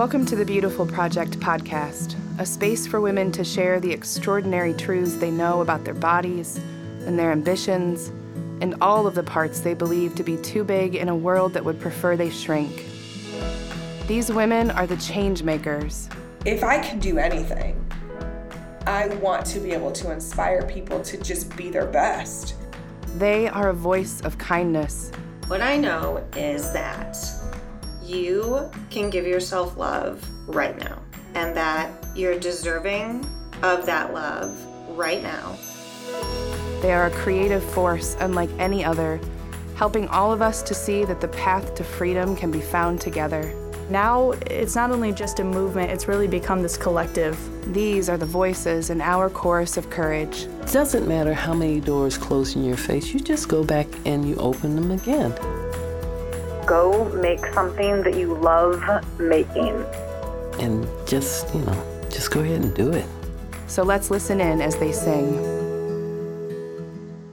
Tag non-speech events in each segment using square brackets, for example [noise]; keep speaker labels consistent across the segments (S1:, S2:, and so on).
S1: Welcome to the Beautiful Project podcast, a space for women to share the extraordinary truths they know about their bodies and their ambitions and all of the parts they believe to be too big in a world that would prefer they shrink. These women are the change makers.
S2: If I can do anything, I want to be able to inspire people to just be their best.
S1: They are a voice of kindness.
S3: What I know is that you can give yourself love right now, and that you're deserving of that love right now.
S1: They are a creative force unlike any other, helping all of us to see that the path to freedom can be found together.
S4: Now, it's not only just a movement, it's really become this collective.
S1: These are the voices in our chorus of courage.
S5: It doesn't matter how many doors close in your face, you just go back and you open them again
S6: go make something that you love making.
S5: And just, you know, just go ahead and do it.
S1: So let's listen in as they sing.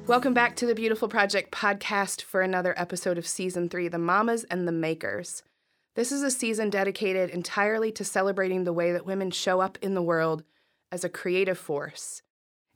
S1: Welcome back to the Beautiful Project podcast for another episode of season three The Mamas and the Makers. This is a season dedicated entirely to celebrating the way that women show up in the world as a creative force.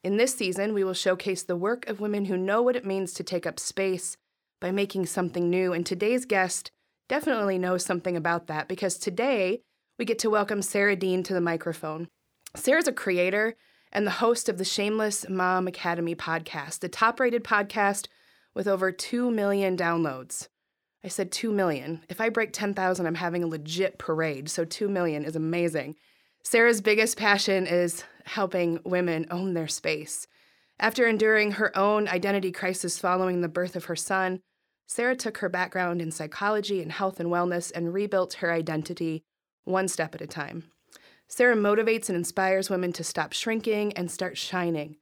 S1: In this season, we will showcase the work of women who know what it means to take up space by making something new. And today's guest definitely knows something about that because today we get to welcome Sara Dean to the microphone. Sara's a creator and the host of the Shameless Mom Academy podcast, the top rated podcast with over 2 million downloads. I said 2 million. If I break 10,000, I'm having a legit parade, so 2 million is amazing. Sara's biggest passion is helping women own their space. After enduring her own identity crisis following the birth of her son, Sara took her background in psychology and health and wellness and rebuilt her identity one step at a time. Sara motivates and inspires women to stop shrinking and start shining.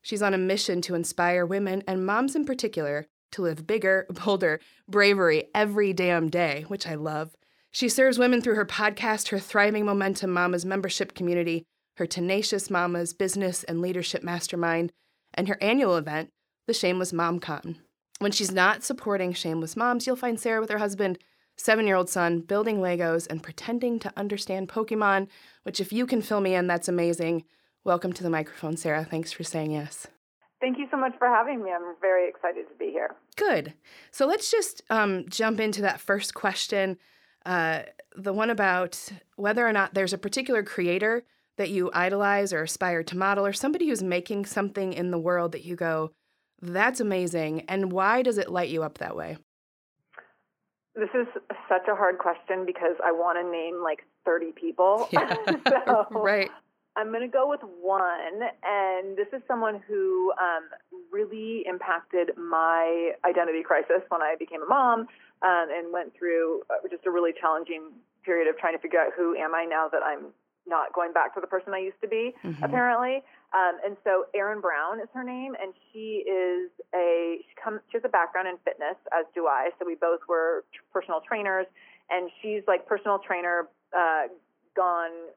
S1: She's on a mission to inspire women, and moms in particular, to live bigger, [laughs] bolder, bravery every damn day, which I love. She serves women through her podcast, her Thriving Momentum Mamas membership community, her Tenacious Mamas business and leadership mastermind, and her annual event, the Shameless MomCon. When she's not supporting shameless moms, you'll find Sara with her husband, seven year old son, building Legos and pretending to understand Pokemon, which, if you can fill me in, that's amazing. Welcome to the microphone, Sara. Thanks for saying yes.
S6: Thank you so much for having me. I'm very excited to be here.
S1: Good. So let's just um, jump into that first question uh, the one about whether or not there's a particular creator that you idolize or aspire to model, or somebody who's making something in the world that you go, that's amazing. And why does it light you up that way?
S6: This is such a hard question because I want to name like 30 people.
S1: Yeah. [laughs] [laughs] so right.
S6: I'm going to go with one. And this is someone who um, really impacted my identity crisis when I became a mom um, and went through uh, just a really challenging period of trying to figure out who am I now that I'm not going back to the person I used to be, mm-hmm. apparently. Um, and so Erin Brown is her name, and she is a she comes she has a background in fitness, as do I. So we both were t- personal trainers, and she's like personal trainer uh, gone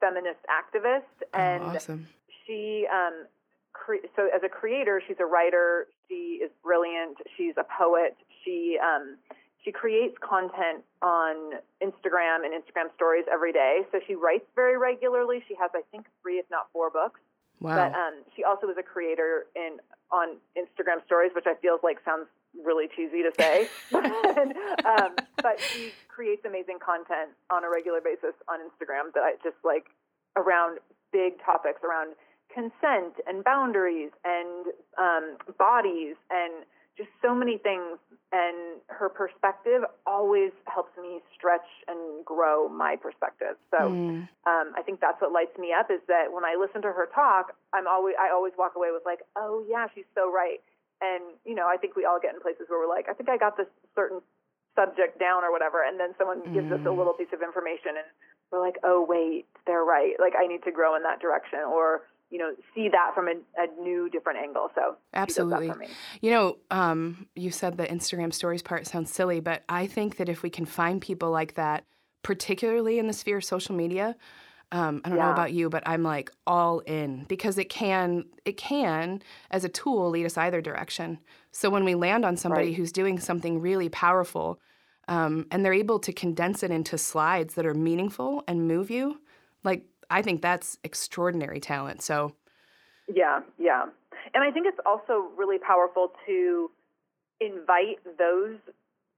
S6: feminist activist,
S1: oh,
S6: and
S1: oh, awesome.
S6: she um, cre- so as a creator, she's a writer. She is brilliant. She's a poet. She um, she creates content on Instagram and Instagram stories every day. So she writes very regularly. She has, I think, three, if not four books.
S1: Wow.
S6: But um, she also is a creator in on Instagram stories, which I feel like sounds really cheesy to say. [laughs] [laughs] um, but she creates amazing content on a regular basis on Instagram that I just like around big topics around consent and boundaries and um, bodies and just so many things and her perspective always helps me stretch and grow my perspective. So mm. um, I think that's what lights me up is that when I listen to her talk, I'm always I always walk away with like, oh yeah, she's so right. And you know, I think we all get in places where we're like, I think I got this certain subject down or whatever, and then someone mm. gives us a mm. little piece of information, and we're like, oh wait, they're right. Like I need to grow in that direction, or you know see that from a, a new different angle so
S1: absolutely you know um, you said the instagram stories part sounds silly but i think that if we can find people like that particularly in the sphere of social media um, i don't yeah. know about you but i'm like all in because it can it can as a tool lead us either direction so when we land on somebody
S6: right.
S1: who's doing something really powerful um, and they're able to condense it into slides that are meaningful and move you. Like I think that's extraordinary talent. So
S6: yeah, yeah, and I think it's also really powerful to invite those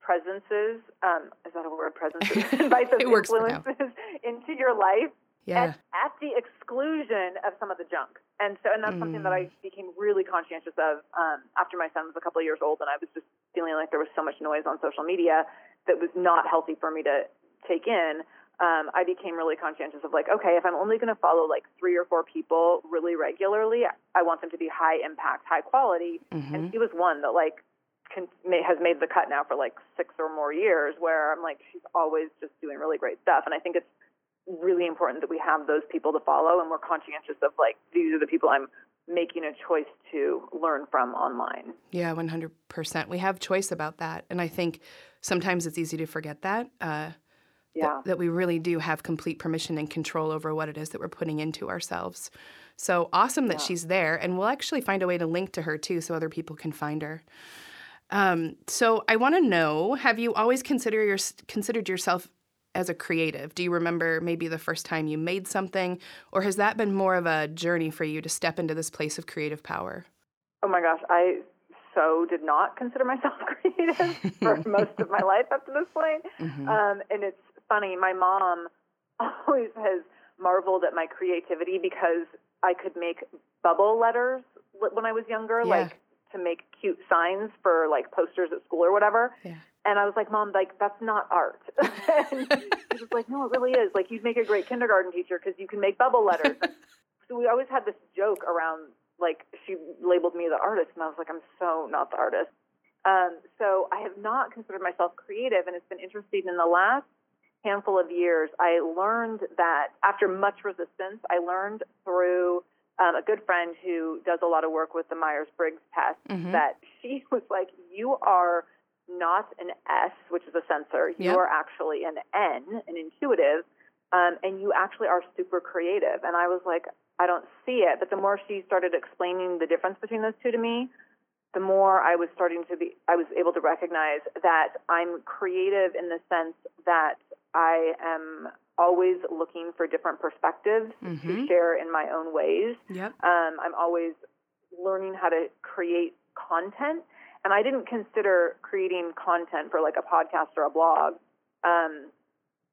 S6: presences. Um, is that a word? Presences. [laughs] invite those influences [laughs] into your life
S1: yeah.
S6: at, at, the exclusion of some of the junk. And so, and that's mm. something that I mm. became really conscientious of um, after my son was a couple of years old, and I was just feeling like there was so much noise on social media that was not healthy for me to take in. Um, I became really conscientious of like, okay, if I'm only going to follow like three or four people really regularly, I want them to be high impact, high quality. Mm-hmm. And she was one that like can, may, has made the cut now for like six or more years, where I'm like, she's always just doing really great stuff. And I think it's really important that we have those people to follow, and we're conscientious of like these are the people I'm making a choice to learn from online.
S1: Yeah, 100%. We have choice about that. And I think sometimes it's easy to forget that. Uh,
S6: yeah.
S1: Th- that we really do have complete permission and control over what it is that we're putting into ourselves. So awesome that yeah. she's there. And we'll actually find a way to link to her too so other people can find her. Um, so I want to know have you always consider your, considered yourself as a creative? Do you remember maybe the first time you made something, or has that been more of a journey for you to step into this place of creative power?
S6: Oh my gosh, I so did not consider myself [laughs] creative for [laughs] most of my life up to this point. Mm-hmm. Um, and it's funny, my mom [laughs] always has marveled at my creativity because I could make bubble letters when I was younger, yeah. like to make cute signs for like posters at school or whatever.
S1: Yeah.
S6: And I was like, Mom, like that's not art. [laughs] and she was like, No, it really is. Like you'd make a great kindergarten teacher because you can make bubble letters. And [laughs] so we always had this joke around like she labeled me the artist, and I was like, I'm so not the artist. Um, so I have not considered myself creative, and it's been interesting in the last handful of years. I learned that after much resistance, I learned through um, a good friend who does a lot of work with the Myers Briggs test mm-hmm. that she [laughs] was like, You are not an S, which is a sensor. You are actually an N, an intuitive, um, and you actually are super creative. And I was like, I don't see it. But the more she started explaining the difference between those two to me, the more I was starting to be, I was able to recognize that I'm creative in the sense that I am always looking for different perspectives mm-hmm. to share in my own ways.
S1: Yep.
S6: Um, I'm always learning how to create content and I didn't consider creating content for like a podcast or a blog um,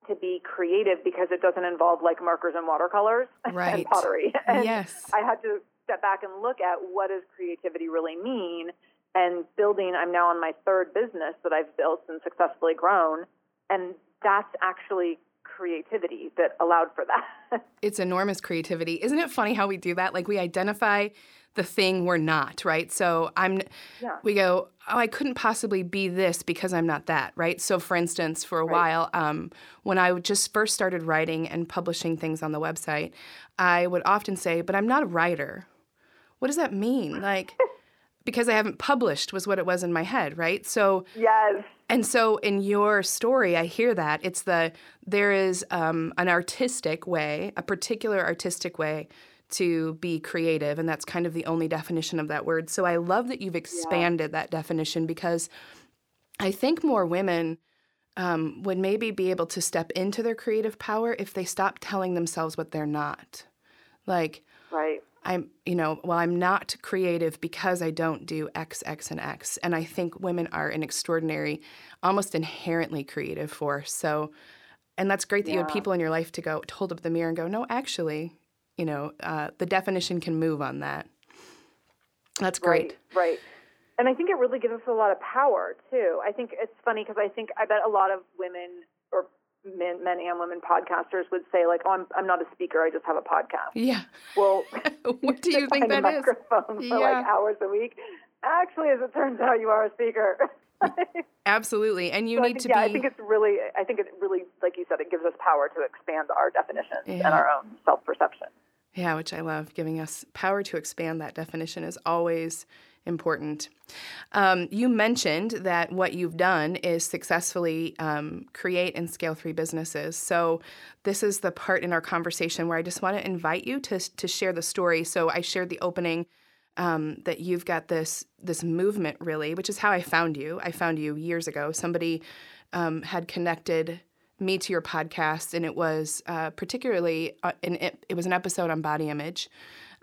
S6: to be creative because it doesn't involve like markers and watercolors [laughs]
S1: right.
S6: and pottery. [laughs] And
S1: yes.
S6: I had to step back and look at what does creativity really mean. And building, I'm now on my third business that I've built and successfully grown. And that's actually creativity that allowed for that. [laughs]
S1: it's enormous creativity. Isn't it funny how we do that? Like we identify the thing we're not, right? So I'm
S6: yeah.
S1: we go, oh, I couldn't possibly be this because I'm not that, right? So for instance, for a right. while, um, when I just first started writing and publishing things on the website, I would often say, but I'm not a writer. What does that mean? Like [laughs] because I haven't published was what it was in my head, right? So
S6: yes.
S1: And so in your story, I hear that it's the there is um, an artistic way, a particular artistic way to be creative, and that's kind of the only definition of that word. So I love that you've expanded yeah. that definition because I think more women um, would maybe be able to step into their creative power if they stop telling themselves what they're not. Like,
S6: right.
S1: I'm, you know, well, I'm not creative because I don't do X, X, and X. And I think women are an extraordinary, almost inherently creative force. So, and that's great that yeah. you had people in your life to go to hold up the mirror and go, no, actually, you know, uh, the definition can move on that. That's great.
S6: Right, right. And I think it really gives us a lot of power too. I think it's funny because I think I bet a lot of women or men, men and women podcasters would say like, "Oh, I'm I'm not a speaker. I just have a podcast."
S1: Yeah.
S6: Well, [laughs]
S1: what do [laughs] you think that
S6: a microphone
S1: is?
S6: for
S1: yeah.
S6: like hours a week. Actually, as it turns out, you are a speaker. [laughs]
S1: Absolutely, and you
S6: so
S1: need
S6: think,
S1: to
S6: yeah,
S1: be.
S6: I think it's really. I think it really, like you said, it gives us power to expand our definitions yeah. and our own self perception.
S1: Yeah, which I love. Giving us power to expand that definition is always important. Um, you mentioned that what you've done is successfully um, create and scale three businesses. So, this is the part in our conversation where I just want to invite you to, to share the story. So, I shared the opening um, that you've got this this movement really, which is how I found you. I found you years ago. Somebody um, had connected me to your podcast, and it was uh, particularly uh, an, it, it was an episode on body image.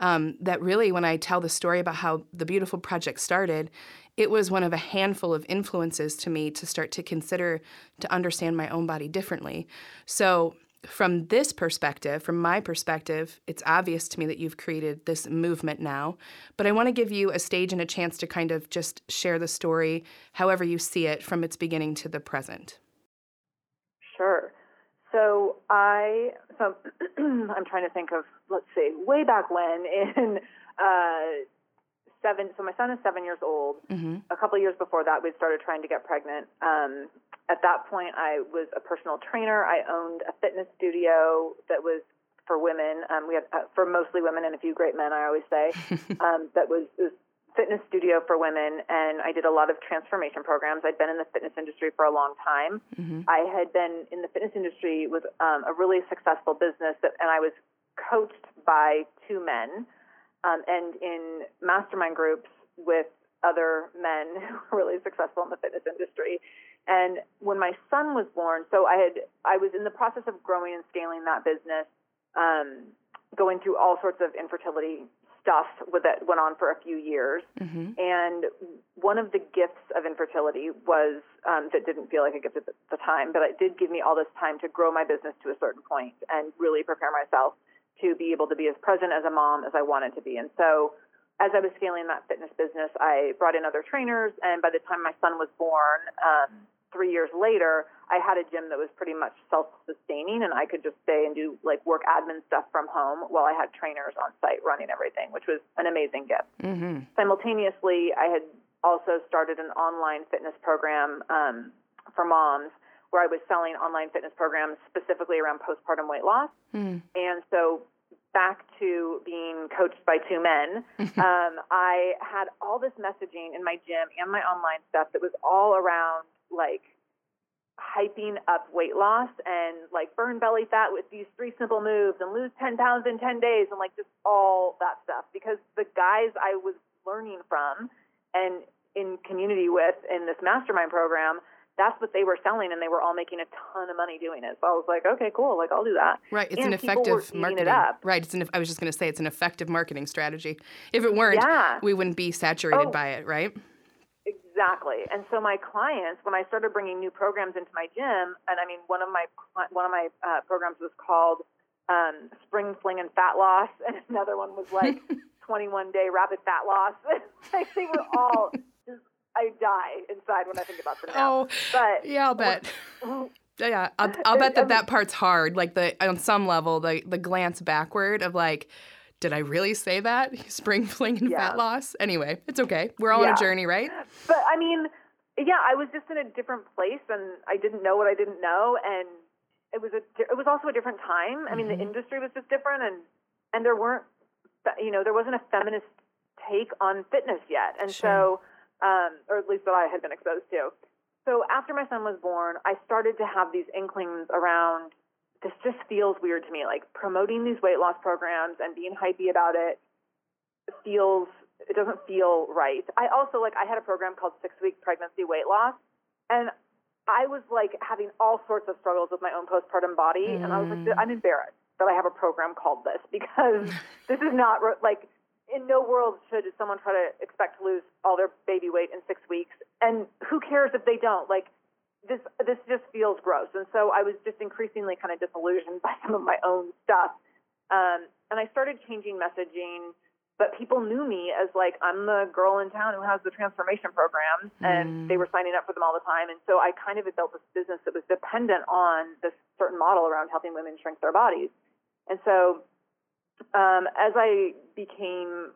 S1: Um, that really, when I tell the story about how the beautiful project started, it was one of a handful of influences to me to start to consider to understand my own body differently. So from this perspective, from my perspective, it's obvious to me that you've created this movement now. But I want to give you a stage and a chance to kind of just share the story however you see it from its beginning to the present.
S6: Sure. So I so [clears throat] I'm trying to think of let's see way back when in [laughs] uh, seven. So my son is seven years old.
S1: Mm-hmm.
S6: A couple of years before that, we'd started trying to get pregnant. Um, at that point, I was a personal trainer. I owned a fitness studio that was for women. Um, we had uh, for mostly women and a few great men. I always say [laughs] um, that was, was fitness studio for women, and I did a lot of transformation programs. I'd been in the fitness industry for a long time.
S1: Mm-hmm.
S6: I had been in the fitness industry with um, a really successful business, that, and I was coached by two men, um, and in mastermind groups with other men [laughs] who were really successful in the fitness industry. And when my son was born, so I had I was in the process of growing and scaling that business, um, going through all sorts of infertility stuff that went on for a few years.
S1: Mm-hmm.
S6: And one of the gifts of infertility was um, that didn't feel like a gift at the time, but it did give me all this time to grow my business to a certain point and really prepare myself to be able to be as present as a mom as I wanted to be. And so as I was scaling that fitness business, I brought in other trainers, and by the time my son was born, um, three years later, I had a gym that was pretty much self-sustaining, and I could just stay and do like work admin stuff from home while I had trainers on site running everything, which was an amazing gift.
S1: Mm-hmm.
S6: Simultaneously, I had also started an online fitness program um, for moms where I was selling online fitness programs specifically around postpartum weight loss.
S1: Mm.
S6: And so back to being coached by two men, [laughs] um, I had all this messaging in my gym and my online stuff that was all around like hyping up weight loss and like burn belly fat with these three simple moves and lose 10 pounds in 10 days and like just all that stuff because the guys I was learning from and in community with in this mastermind program that's what they were selling and they were all making a ton of money doing it so i was like okay cool like i'll do that
S1: Right, it's
S6: and
S1: an effective marketing.
S6: it up.
S1: Right, it's an. I was just going to say it's an effective marketing strategy. If it weren't,
S6: Yeah.
S1: we wouldn't be saturated
S6: Oh.
S1: by it, right?
S6: Exactly. And so my clients, when I started bringing new programs into my gym, and I mean, one of my one of my uh, programs was called um, Spring Fling and Fat Loss, and [laughs] another one was like [laughs] 21 Day Rapid Fat Loss. [laughs] like they were all just, I die inside when I think about them now.
S1: Oh,
S6: but
S1: yeah, I'll bet. Yeah, I'll, I'll bet that that part's hard. Like the on some level, the the glance backward of like, did I really say that? [laughs] Spring fling and
S6: Yeah.
S1: fat loss. Anyway, it's okay. We're all on a journey, right?
S6: but I mean, yeah, I was just in a different place, and I didn't know what I didn't know, and it was a it was also a different time. I mean, the industry was just different, and and there weren't, you know, there wasn't a feminist take on fitness yet, and so, um, or at least that I had been exposed to. So after my son was born, I started to have these inklings around. This just feels weird to me, like promoting these weight loss programs and being hypey about it feels it doesn't feel right. I also like I had a program called Six Week Pregnancy Weight Loss, and I was like having all sorts of struggles with my own postpartum body, and I was like, mm. I'm embarrassed that I have a program called this [laughs] because this is not like in no world should someone try to expect to lose all their baby weight in six weeks, and who cares if they don't? Like this this just feels gross, and so I was just increasingly kind of disillusioned [laughs] by some of my own stuff, um, and I started changing messaging but people knew me as like I'm the girl in town who has the transformation program, and they were signing up for them all the time. And so I kind of had built this business that was dependent on this certain model around helping women shrink their bodies. And so um, as I became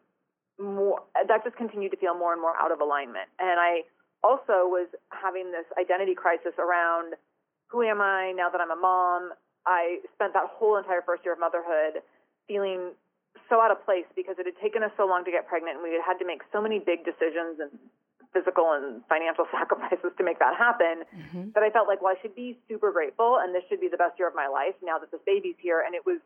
S6: more, that just continued to feel more and more out of alignment. And I also was having this identity crisis around who am I now that I'm a mom? I spent that whole entire first year of motherhood feeling so out of place because it had taken us so long to get pregnant and we had had to make so many big decisions and physical and financial [laughs] sacrifices to make that happen mm-hmm. that I felt like, well, I should be super grateful and this should be the best year of my life now that this baby's here. And it was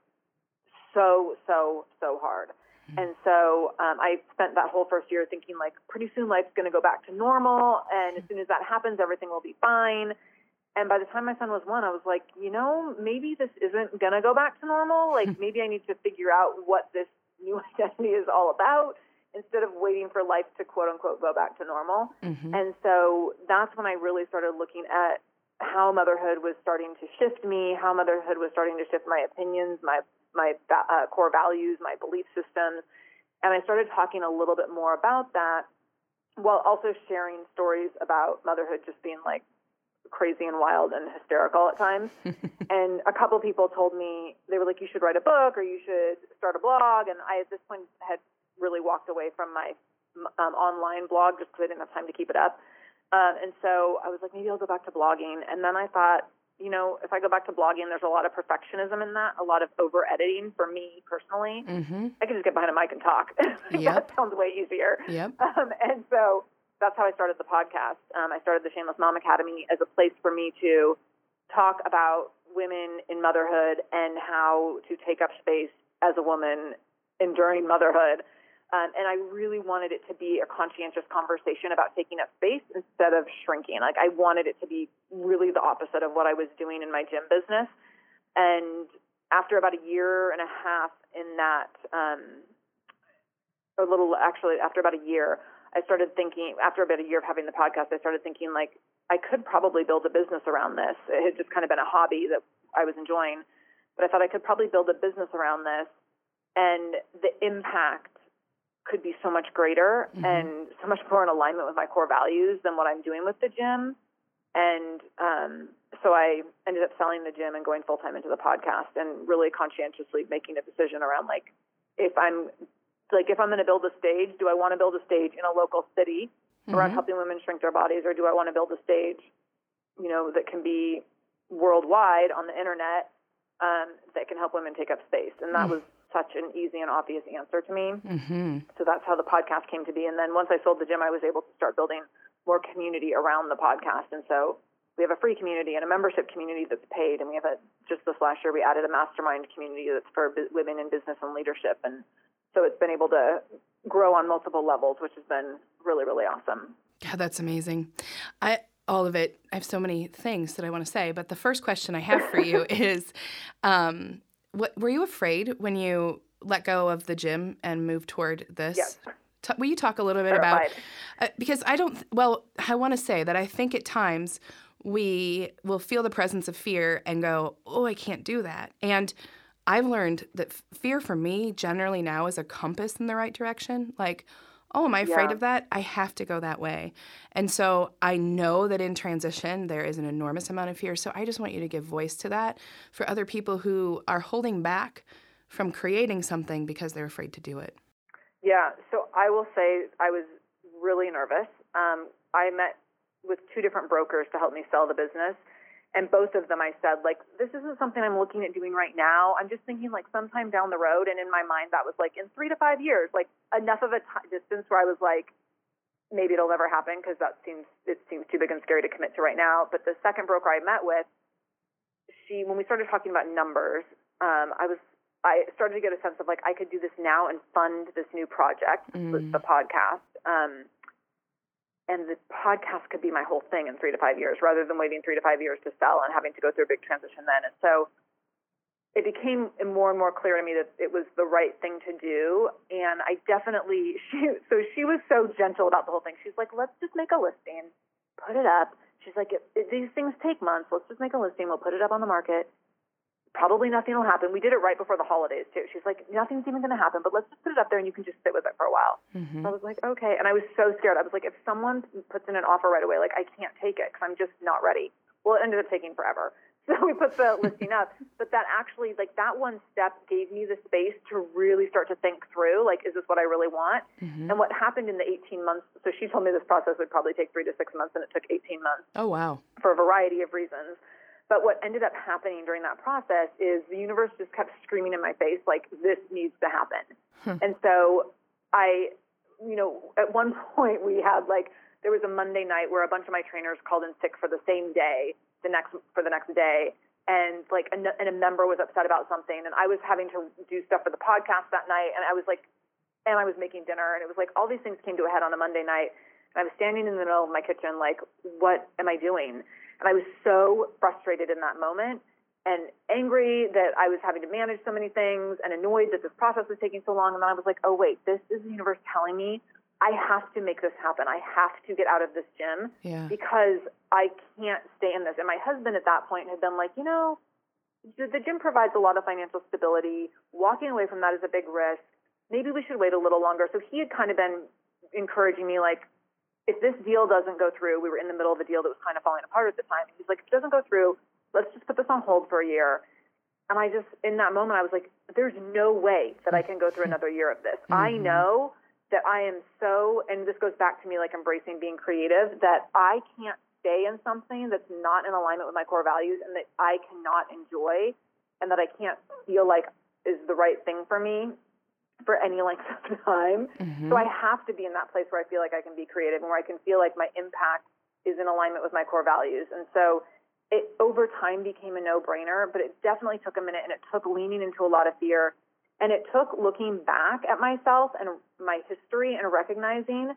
S6: so, so, so hard. And so um, I spent that whole first year thinking, like, pretty soon life's going to go back to normal. And as soon as that happens, everything will be fine. And by the time my son was one, I was like, you know, maybe this isn't going to go back to normal. Like, [laughs] maybe I need to figure out what this new [laughs] identity is all about instead of waiting for life to quote unquote go back to normal.
S1: Mm-hmm.
S6: And so that's when I really started looking at how motherhood was starting to shift me, how motherhood was starting to shift my opinions, my my uh, core values, my belief systems, and I started talking a little bit more about that, while also sharing stories about motherhood just being like crazy and wild and hysterical at times. [laughs] and a couple people told me they were like, "You should write a book or you should start a blog." And I, at this point, had really walked away from my um, online blog just because I didn't have time to keep it up. Um, and so I was like, maybe I'll go back to blogging. And then I thought, you know, if I go back to blogging, there's a lot of perfectionism in that, a lot of over editing for me personally.
S1: Mm-hmm.
S6: I can just get behind a mic and talk. [laughs]
S1: Yep.
S6: that sounds way easier.
S1: Yep. [laughs]
S6: Um, and so that's how I started the podcast. Um, I started the Shameless Mom Academy as a place for me to talk about women in motherhood and how to take up space as a woman enduring motherhood. Um, and I really wanted it to be a conscientious conversation about taking up space instead of shrinking. Like I wanted it to be really the opposite of what I was doing in my gym business. And after about a year and a half in that, um, a little actually after about a year, I started thinking. After about a year of having the podcast, I started thinking like I could probably build a business around this. It had just kind of been a hobby that I was enjoying, but I thought I could probably build a business around this, and the impact could be so much greater
S1: Mhm.
S6: and so much more in alignment with my core values than what I'm doing with the gym. And um, so I ended up selling the gym and going full time into the podcast and really conscientiously making a decision around like if I'm like if I'm going to build a stage, do I want to build a stage in a local city around
S1: Mhm.
S6: helping women shrink their bodies, or do I want to build a stage, you know, that can be worldwide on the internet um, that can help women take up space? And that
S1: Mm.
S6: was such an easy and obvious answer to me.
S1: Mm-hmm.
S6: So that's how the podcast came to be. And then once I sold the gym, I was able to start building more community around the podcast. And so we have a free community and a membership community that's paid. And we have a, just this last year, we added a mastermind community that's for women in business and leadership. And so it's been able to grow on multiple levels, which has been really, really awesome.
S1: God, that's amazing. I all of it. I have so many things that I want to say, but the first question I have for you [laughs] is, um, what were you afraid when you let go of the gym and moved toward this?
S6: Yes.
S1: Ta- will you talk a little bit about?
S6: Terrified.
S1: Uh, because I don't. Well, I want to say that I think at times we will feel the presence of fear and go, "Oh, I can't do that," and I've learned that f- fear for me generally now is a compass in the right direction. Like, oh, am I afraid
S6: Yeah.
S1: of that? I have to go that way. And so I know that in transition, there is an enormous amount of fear. So I just want you to give voice to that for other people who are holding back from creating something because they're afraid to do it.
S6: Yeah, so I will say I was really nervous. Um, I met with two different brokers to help me sell the business. And both of them, I said, like, this isn't something I'm looking at doing right now. I'm just thinking, like, sometime down the road. And in my mind, that was like in three to five years, like enough of a t- distance where I was like, maybe it'll never happen because that seems it seems too big and scary to commit to right now. But the second broker I met with, she when we started talking about numbers, um, I was I started to get a sense of like I could do this now and fund this new project,
S1: Mm.
S6: the podcast. Um, and the podcast could be my whole thing in three to five years rather than waiting three to five years to sell and having to go through a big transition then. And so it became more and more clear to me that it was the right thing to do. And I definitely, [laughs] she, so she was so gentle about the whole thing. She's like, let's just make a listing, put it up. She's like, it, it, these things take months. Let's just make a listing. We'll put it up on the market. Probably nothing will happen. We did it right before the holidays too. She's like, nothing's even going to happen, but let's just put it up there and you can just sit with it for a while.
S1: Mm-hmm.
S6: So I was like, okay. And I was so scared. I was like, if someone puts in an offer right away, like I can't take it because I'm just not ready. Well, it ended up taking forever. [laughs] So we put the [laughs] listing up, but that actually, like that one step gave me the space to really start to think through, like, is this what I really want?
S1: Mm-hmm.
S6: And what happened in the 18 months? So she told me this process would probably take three to six months, and it took 18 months
S1: Oh, wow.
S6: for a variety of reasons. But what ended up happening during that process is the universe just kept screaming in my face, like, this needs to happen. Hmm. And so I, you know, at one [laughs] point we had like, there was a Monday night where a bunch of my trainers called in sick for the same day, the next, for the next day. And like, a, and a member was upset about something. And I was having to do stuff for the podcast that night. And I was like, and I was making dinner. And it was like, all these things came to a head on a Monday night. And I was standing in the middle of my kitchen, like, what am I doing? And I was so frustrated in that moment and angry that I was having to manage so many things and annoyed that this process was taking so long. And then I was like, oh, wait, this is the universe telling me I have to make this happen. I have to get out of this gym
S1: Yeah.
S6: because I can't stay in this. And my husband at that point had been like, you know, the, the gym provides a lot of financial stability. Walking away from that is a big risk. Maybe we should wait a little longer. So he had kind of been encouraging me, like, if this deal doesn't go through, we were in the middle of a deal that was kind of falling apart at the time. And He's like, if it doesn't go through, let's just put this on hold for a year. And I just, in that moment, I was like, there's no way that I can go through another year of this. [laughs] Mm-hmm. I know that I am so, and this goes back to me like embracing being creative, that I can't stay in something that's not in alignment with my core values and that I cannot enjoy and that I can't feel like is the right thing for me for any length of [laughs] time. Mm-hmm. So I have to be in that place where I feel like I can be creative and where I can feel like my impact is in alignment with my core values. And so it over time became a no-brainer, but it definitely took a minute and it took leaning into a lot of fear and it took looking back at myself and my history and recognizing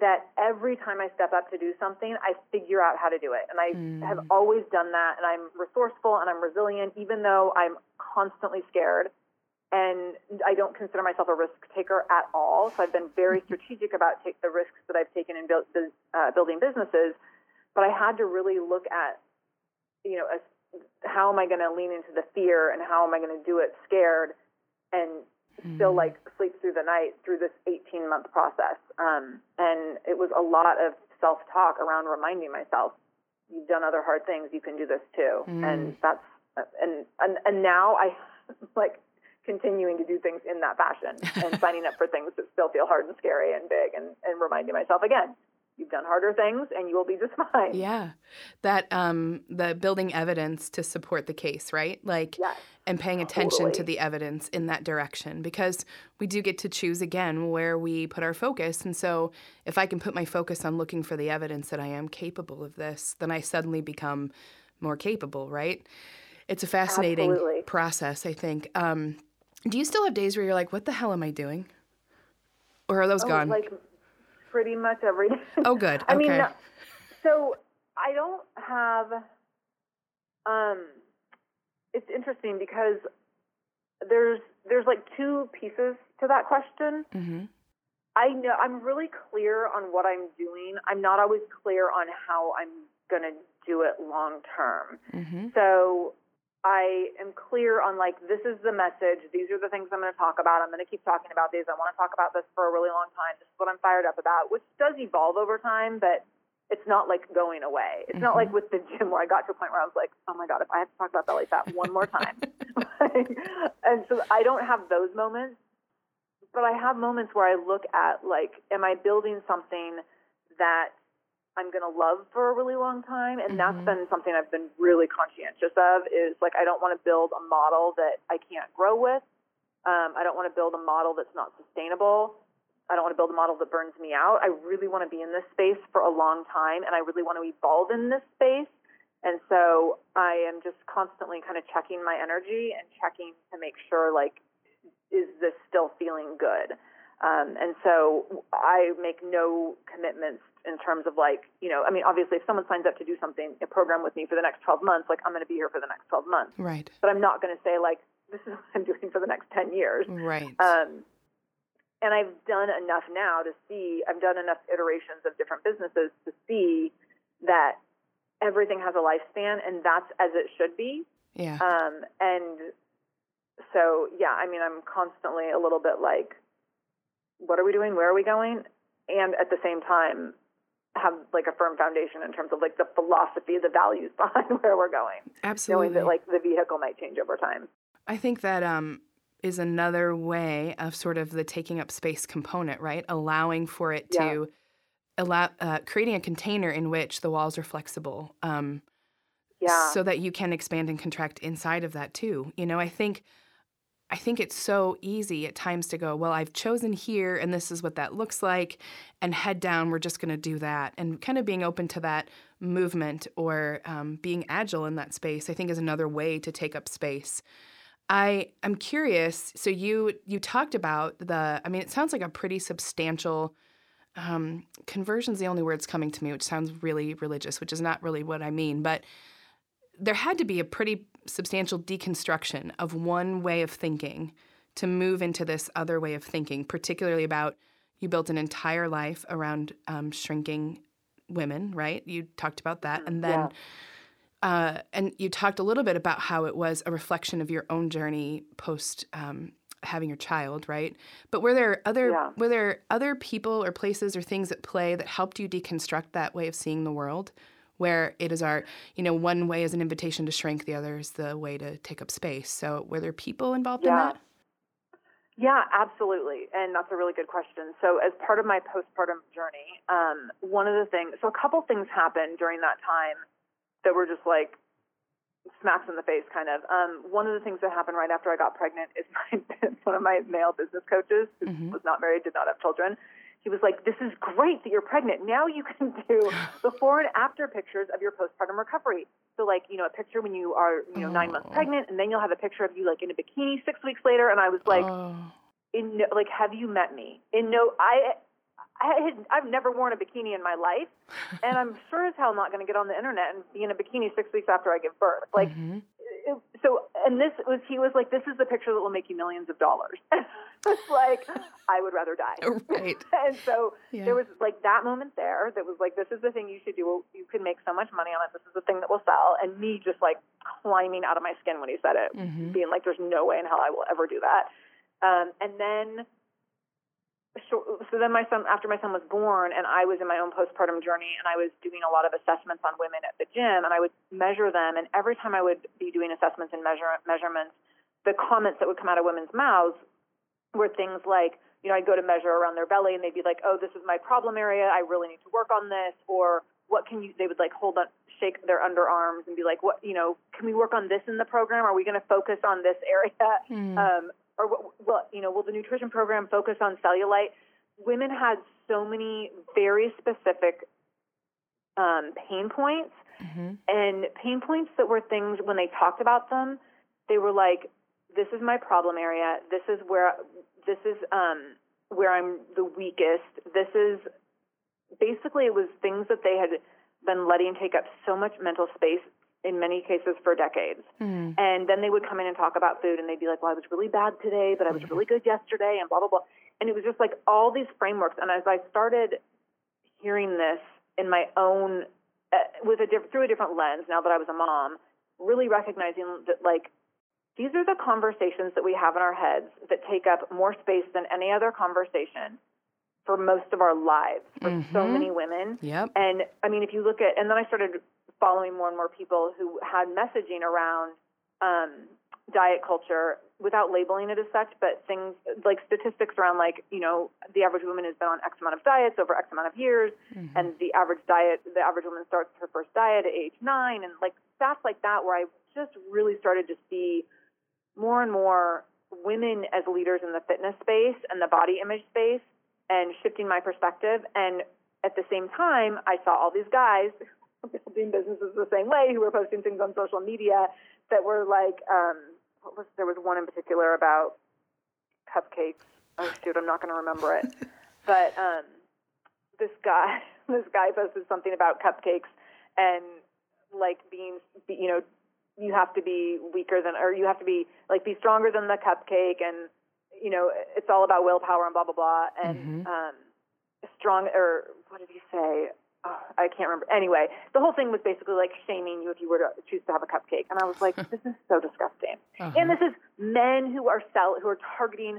S6: that every time I step up to do something, I figure out how to do it. And I mm. have always done that. And I'm resourceful and I'm resilient, even though I'm constantly scared. And I don't consider myself a risk taker at all. So I've been very strategic about take the risks that I've taken in build, uh, building businesses. But I had to really look at, you know, as, how am I going to lean into the fear and how am I going to do it scared and still like sleep through the night through this 18 month process. Um, and it was a lot of self talk around reminding myself, you've done other hard things, you can do this too. And that's, and, and, and now I [laughs] like continuing to do things in that fashion and [laughs] signing up for things that still feel hard and scary and big and, and reminding myself again, you've done harder things and you will be just [laughs] fine.
S1: Yeah. That um the building evidence to support the case, right? Like
S6: Yes,
S1: and paying attention to the evidence in that direction because we do get to choose again where we put our focus. And so if I can put my focus on looking for the evidence that I am capable of this, then I suddenly become more capable, right? It's a fascinating
S6: Absolutely.
S1: process, I think. Um, do you still have days where you're like, what the hell am I doing? Or are those
S6: Oh,
S1: gone?
S6: Like pretty much every day.
S1: oh, good. [laughs]
S6: I mean,
S1: okay.
S6: no- so I don't have. Um, it's interesting because there's there's like two pieces to that question.
S1: hmm
S6: I know I'm really clear on what I'm doing. I'm not always clear on how I'm gonna do it long term.
S1: hmm
S6: So I am clear on like this is the message. These are the things I'm going to talk about. I'm going to keep talking about these. I want to talk about this for a really long time. This is what I'm fired up about, which does evolve over time, but it's not like going away. It's not mm-hmm. like with the gym where I got to a point where I was like, oh my god, if I have to talk about belly fat one more time, [laughs] [laughs] and so I don't have those moments, but I have moments where I look at like, am I building something that I'm going to love for a really long time. And that's been something I've been really conscientious of is like, I don't want to build a model that I can't grow with. Um, I don't want to build a model that's not sustainable. I don't want to build a model that burns me out. I really want to be in this space for a long time and I really want to evolve in this space. And so I am just constantly kind of checking my energy and checking to make sure like, is this still feeling good? Um, and so I make no commitments in terms of like, you know, I mean, obviously, if someone signs up to do something, a program with me for the next 12 months, like I'm going to be here for the next 12 months.
S1: Right.
S6: But I'm not going to say like, this is what I'm doing for the next 10 years.
S1: Right.
S6: Um, and I've done enough now to see, I've done enough iterations of different businesses to see that everything has a lifespan and that's as it should be.
S1: yeah.
S6: Um, and so, yeah, I mean, I'm constantly a little bit like, what are we doing? Where are we going? And at the same time, have like a firm foundation in terms of like the philosophy, the values [laughs] behind where we're going,
S1: Absolutely.
S6: knowing that like the vehicle might change over time.
S1: I think that um, is another way of sort of the taking up space component, right? Allowing for it
S6: Yeah.
S1: to allow uh, creating a container in which the walls are flexible, um,
S6: Yeah.
S1: so that you can expand and contract inside of that too. You know, I think. I think it's so easy at times to go, well, I've chosen here and this is what that looks like, and head down, we're just going to do that. And kind of being open to that movement or um, being agile in that space, I think is another way to take up space. I am curious. So you you talked about the. I mean, it sounds like a pretty substantial um, conversion's the only word that's coming to me, which sounds really religious, which is not really what I mean, but there had to be a pretty substantial deconstruction of one way of thinking to move into this other way of thinking, particularly about you built an entire life around um, shrinking women, right? You talked about that, and then.
S6: Yeah.
S1: Uh, and you talked a little bit about how it was a reflection of your own journey post um, having your child, right? But were there other
S6: Yeah.
S1: were there other people or places or things at play that helped you deconstruct that way of seeing the world, where it is our you know one way is an invitation to shrink, the other is the way to take up space. So were there people involved in that?
S6: Yeah, absolutely. And that's a really good question. So, as part of my postpartum journey, um, one of the things, so a couple things happened during that time that were just like smacks in the face, kind of. Um, one of the things that happened right after I got pregnant is [laughs] my, one of my male business coaches, who
S1: Mhm.
S6: was not married, did not have children. He was like, This is great that you're pregnant. Now you can [laughs] do [sighs] before and after pictures of your postpartum recovery. So, like, you know, a picture when you are, you know, nine months
S1: Oh.
S6: pregnant, and then you'll have a picture of you, like, in a bikini six weeks later. And I was like,
S1: oh.
S6: in no, like have you met me in no i i had i've never worn a bikini in my life and [laughs] i'm sure as hell not going to get on the internet and be in a bikini six weeks after i give birth like
S1: Mhm.
S6: It, so and this was he was like this is the picture that will make you millions of dollars [laughs] it's like i would rather die [laughs]
S1: right. [laughs]
S6: and so
S1: Yeah.
S6: there was like that moment there that was like this is the thing you should do you can make so much money on it this is the thing that will sell and me just like climbing out of my skin when he said it
S1: Mhm.
S6: being like there's no way in hell i will ever do that um, and then so, so then my son after my son was born and i was in my own postpartum journey and i was doing a lot of assessments on women at the gym and i would measure them and every time i would be doing assessments and measure measurements the comments that would come out of women's mouths were things like you know i'd go to measure around their belly and they'd be like oh this is my problem area. I really need to work on this. Or what can you they would like hold on shake their underarms and be like what you know can we work on this in the program? Are we going to focus on this area?
S1: Hmm.
S6: um, or what, what you know will the nutrition program focus on cellulite? Women had so many very specific um, pain points.
S1: Mhm.
S6: and pain points that were things when they talked about them they were like this is my problem area. This is where this is um, where i'm the weakest. This is basically it was things that they had been letting take up so much mental space in many cases for decades
S1: Mhm.
S6: and then they would come in and talk about food and they'd be like, well, I was really bad today, but I was really good yesterday and blah, blah, blah. And it was just like all these frameworks. And as I started hearing this in my own, uh, with a diff- through a different lens now that I was a mom, really recognizing that like, these are the conversations that we have in our heads that take up more space than any other conversation for most of our lives for so
S1: Mhm.
S6: many women.
S1: Yep.
S6: And I mean, if you look at, and then I started following more and more people who had messaging around um, diet culture without labeling it as such, but things like statistics around like, you know, the average woman has been on X amount of diets over X amount of years,
S1: Mhm.
S6: and the average diet, the average woman starts her first diet at age nine, and like stats like that, where I just really started to see more and more women as leaders in the fitness space and the body image space and shifting my perspective. And at the same time, I saw all these guys building businesses the same way who were posting things on social media that were like, um, what was there was one in particular about cupcakes. Oh shoot, I'm not going to remember it. [laughs] but um, this guy, [laughs] this guy posted something about cupcakes and like being, you know, you have to be weaker than, or you have to be like be stronger than the cupcake, and you know, it's all about willpower and blah blah blah, and
S1: Mhm.
S6: um, strong or what did he say? I can't remember. Anyway, the whole thing was basically like shaming you if you were to choose to have a cupcake, and I was like, [laughs] this is so disgusting.
S1: Uh-huh.
S6: And this is men who are sell who are targeting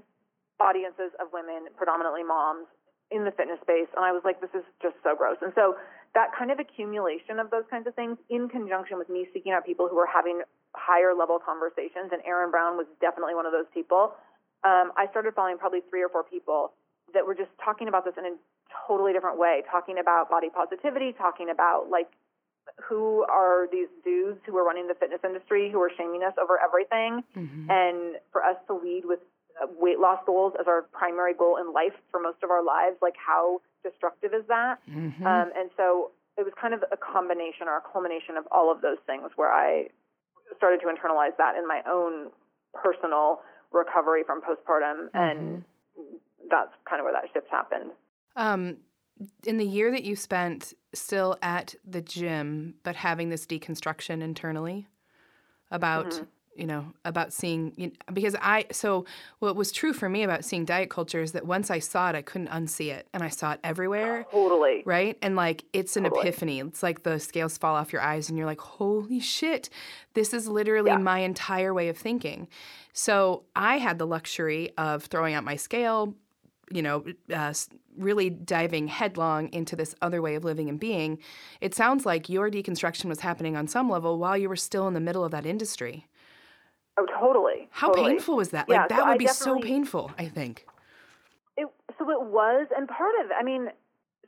S6: audiences of women, predominantly moms, in the fitness space. And I was like, this is just so gross. And so that kind of accumulation of those kinds of things, in conjunction with me seeking out people who were having higher level conversations, and Erin Brown was definitely one of those people. Um, I started following probably three or four people that were just talking about this in a totally different way, talking about body positivity, talking about like who are these dudes who are running the fitness industry who are shaming us over everything.
S1: Mhm.
S6: and for us to lead with uh, weight loss goals as our primary goal in life for most of our lives like how destructive is that?
S1: Mhm.
S6: um, and so it was kind of a combination or a culmination of all of those things where i started to internalize that in my own personal recovery from postpartum. And that's kind of where that shift happened
S1: Um, in the year that you spent still at the gym, but having this deconstruction internally about
S6: Mm-hmm.
S1: you know about seeing you know, because I so what was true for me about seeing diet culture is that once I saw it, I couldn't unsee it, and I saw it everywhere. [gasps]
S6: Totally.
S1: Right. And like it's an
S6: Totally.
S1: epiphany. It's like the scales fall off your eyes and you're like, holy shit, this is literally
S6: Yeah.
S1: my entire way of thinking. So I had the luxury of throwing out my scale, you know, uh, really diving headlong into this other way of living and being. It sounds like your deconstruction was happening on some level while you were still in the middle of that industry.
S6: Oh, totally.
S1: How
S6: totally.
S1: painful was that?
S6: Yeah,
S1: Like, that
S6: so
S1: would
S6: I
S1: be so painful, I think.
S6: It, so it was, and part of it, I mean,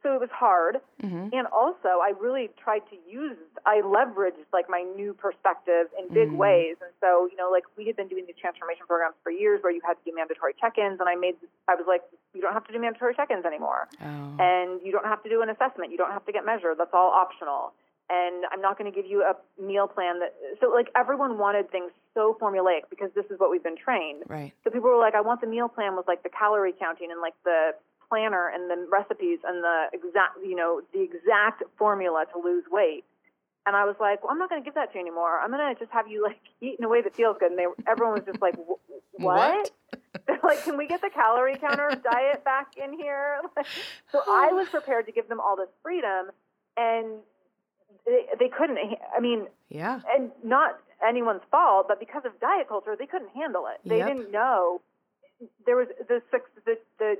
S6: so it was hard,
S1: Mm-hmm.
S6: and also I really tried to use, I leveraged like my new perspective in big
S1: Mm.
S6: ways, and so you know, like we had been doing these transformation programs for years where you had to do mandatory check-ins, and I made, I was like, you don't have to do mandatory check-ins anymore,
S1: Oh.
S6: and you don't have to do an assessment, you don't have to get measured, that's all optional. And I'm not going to give you a meal plan that. So, like, everyone wanted things so formulaic because this is what we've been trained.
S1: Right.
S6: So people were like, I want the meal plan with like the calorie counting and like the planner and the recipes and the exact, you know, the exact formula to lose weight. And I was like, well, I'm not going to give that to you anymore. I'm going to just have you like [laughs] eat in a way that feels good. And they, everyone was just like, "Wh- what? They're [laughs] like, can we get the calorie counter [laughs] diet back in here? [laughs] so [gasps] I was prepared to give them all this freedom, and they, they couldn't. I mean,
S1: Yeah.
S6: and not anyone's fault, but because of diet culture, they couldn't handle it. They
S1: Yep.
S6: didn't know there was the the the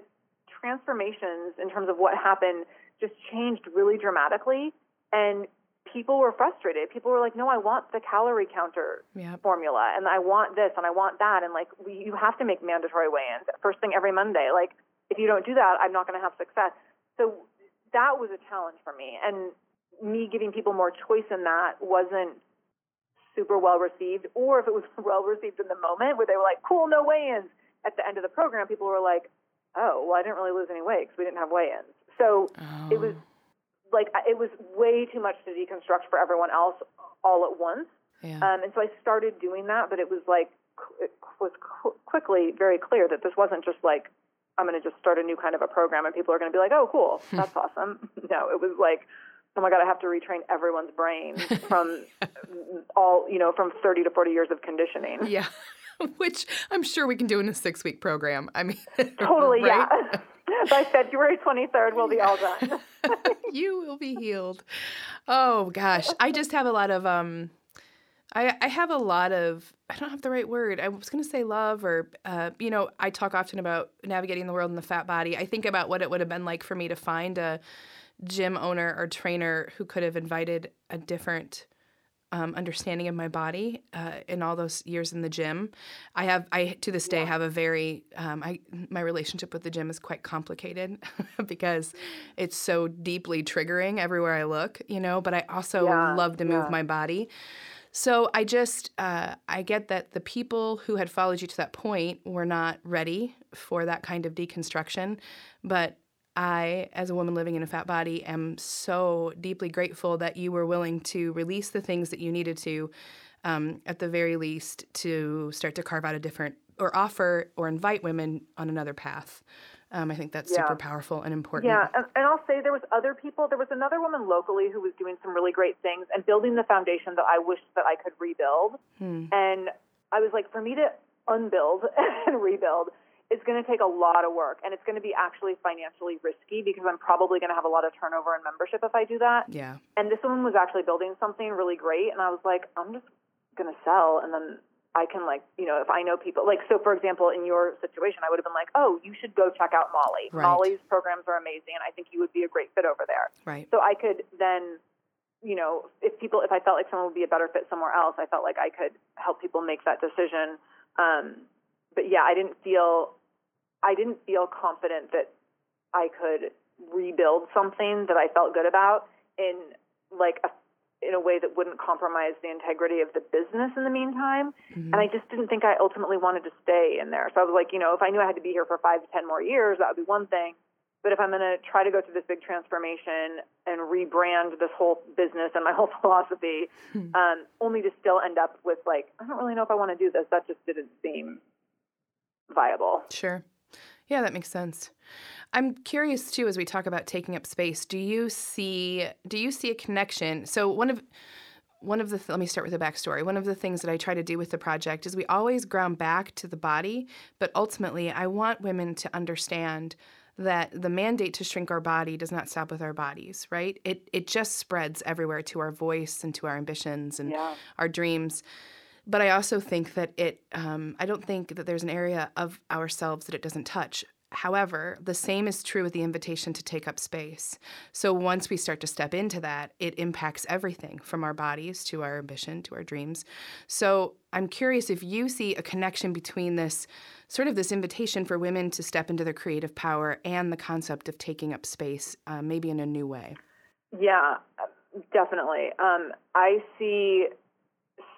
S6: transformations in terms of what happened just changed really dramatically, and people were frustrated. People were like, "No, I want the calorie counter
S1: Yep.
S6: formula, and I want this, and I want that, and like we, you have to make mandatory weigh-ins first thing every Monday. Like if you don't do that, I'm not going to have success." So that was a challenge for me, and me giving people more choice in that wasn't super well received, or if it was [laughs] well received in the moment where they were like, "Cool, no weigh-ins." At the end of the program, people were like, "Oh, well, I didn't really lose any weight because we didn't have weigh-ins." So it was oh. Like it was way too much to deconstruct for everyone else all at once.
S1: Yeah.
S6: Um, and so I started doing that, but it was like it was qu- quickly very clear that this wasn't just like I'm going to just start a new kind of a program and people are going to be like, "Oh, cool, [laughs] that's awesome." [laughs] No, it was like, "Oh my god, I have to retrain everyone's brain [laughs] from all you know from 30 to 40 years of conditioning."
S1: Yeah. Which I'm sure we can do in a six week program. I mean,
S6: Totally,
S1: right?
S6: yeah. [laughs] By February 23rd, we'll be all done. [laughs]
S1: you will be healed. Oh gosh, I just have a lot of um, I I have a lot of I don't have the right word. I was going to say love or uh, you know I talk often about navigating the world in the fat body. I think about what it would have been like for me to find a gym owner or trainer who could have invited a different um, understanding of my body uh, in all those years in the gym. I have, I to this day have a very, um, I my relationship with the gym is quite complicated [laughs] because it's so deeply triggering everywhere I look, you know. But I also
S6: Yeah,
S1: love to move
S6: yeah.
S1: my body. So I just, uh, I get that the people who had followed you to that point were not ready for that kind of deconstruction, but I, as a woman living in a fat body, am so deeply grateful that you were willing to release the things that you needed to, um, at the very least, to start to carve out a different or offer or invite women on another path. Um, I think that's
S6: Yeah.
S1: super powerful and important.
S6: Yeah, and, and I'll say there was other people. There was another woman locally who was doing some really great things and building the foundation that I wished that I could rebuild. And I was like, for me to unbuild [laughs] and rebuild is going to take a lot of work, and it's going to be actually financially risky because I'm probably going to have a lot of turnover in membership if I do that.
S1: Yeah.
S6: And this one was actually building something really great, and I was like, I'm just going to sell, and then I can like, you know, if I know people, like, so for example, in your situation, I would have been like, oh, you should go check out Molly.
S1: Right.
S6: Molly's programs are amazing, and I think you would be a great fit over there.
S1: Right.
S6: So I could then, you know, if people, if I felt like someone would be a better fit somewhere else, I felt like I could help people make that decision. Um, but yeah, I didn't feel, I didn't feel confident that I could rebuild something that I felt good about in like a, in a way that wouldn't compromise the integrity of the business in the meantime. And I just didn't think I ultimately wanted to stay in there. So I was like, you know, if I knew I had to be here for five to ten more years, that would be one thing. But if I'm going to try to go through this big transformation and rebrand this whole business and my [laughs] whole philosophy, um, only to still end up with like, I don't really know if I want to do this. That just didn't seem viable.
S1: Sure. Yeah, that makes sense. I'm curious too as we talk about taking up space. Do you see do you see a connection? So one of one of the let me start with the backstory. One of the things that I try to do with the project is we always ground back to the body, but ultimately I want women to understand that the mandate to shrink our body does not stop with our bodies, right? It it just spreads everywhere to our voice and to our ambitions and
S6: Yeah.
S1: our dreams. But I also think that it, um, I don't think that there's an area of ourselves that it doesn't touch. However, the same is true with the invitation to take up space. So once we start to step into that, it impacts everything from our bodies to our ambition to our dreams. So I'm curious if you see a connection between this sort of this invitation for women to step into their creative power and the concept of taking up space, uh, maybe in a new way.
S6: Yeah, definitely. Um, I see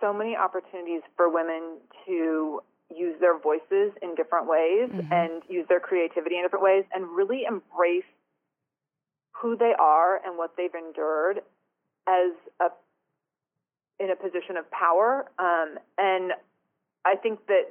S6: so many opportunities for women to use their voices in different ways and use their creativity in different ways and really embrace who they are and what they've endured as a in a position of power. Um, and I think that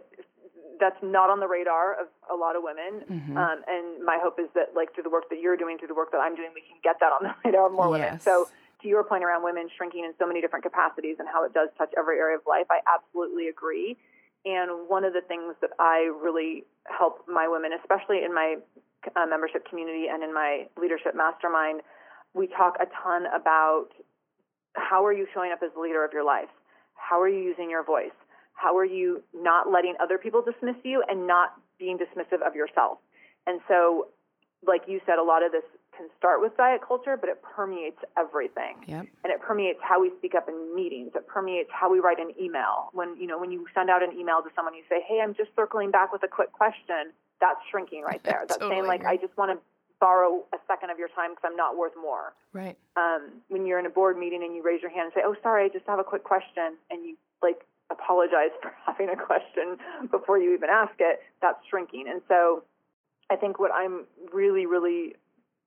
S6: that's not on the radar of a lot of women. Um, and my hope is that, like, through the work that you're doing, through the work that I'm doing, we can get that on the [laughs] radar of more women. So, to your point around women shrinking in so many different capacities and how it does touch every area of life, I absolutely agree. And one of the things that I really help my women, especially in my uh, membership community and in my leadership mastermind, we talk a ton about how are you showing up as the leader of your life? How are you using your voice? How are you not letting other people dismiss you and not being dismissive of yourself? And so, like you said, a lot of this can start with diet culture, but it permeates everything.
S1: Yep.
S6: And it permeates how we speak up in meetings. It permeates how we write an email. When you know, when you send out an email to someone, you say, "Hey, I'm just circling back with a quick question." That's shrinking right there. [laughs] That's saying like. "I just want to borrow a second of your time because I'm not worth more."
S1: Right.
S6: um, when you're in a board meeting and you raise your hand and say, "Oh, sorry, I just have a quick question," and you like apologize [laughs] for having a question before you even ask it, that's shrinking. And so, I think what I'm really, really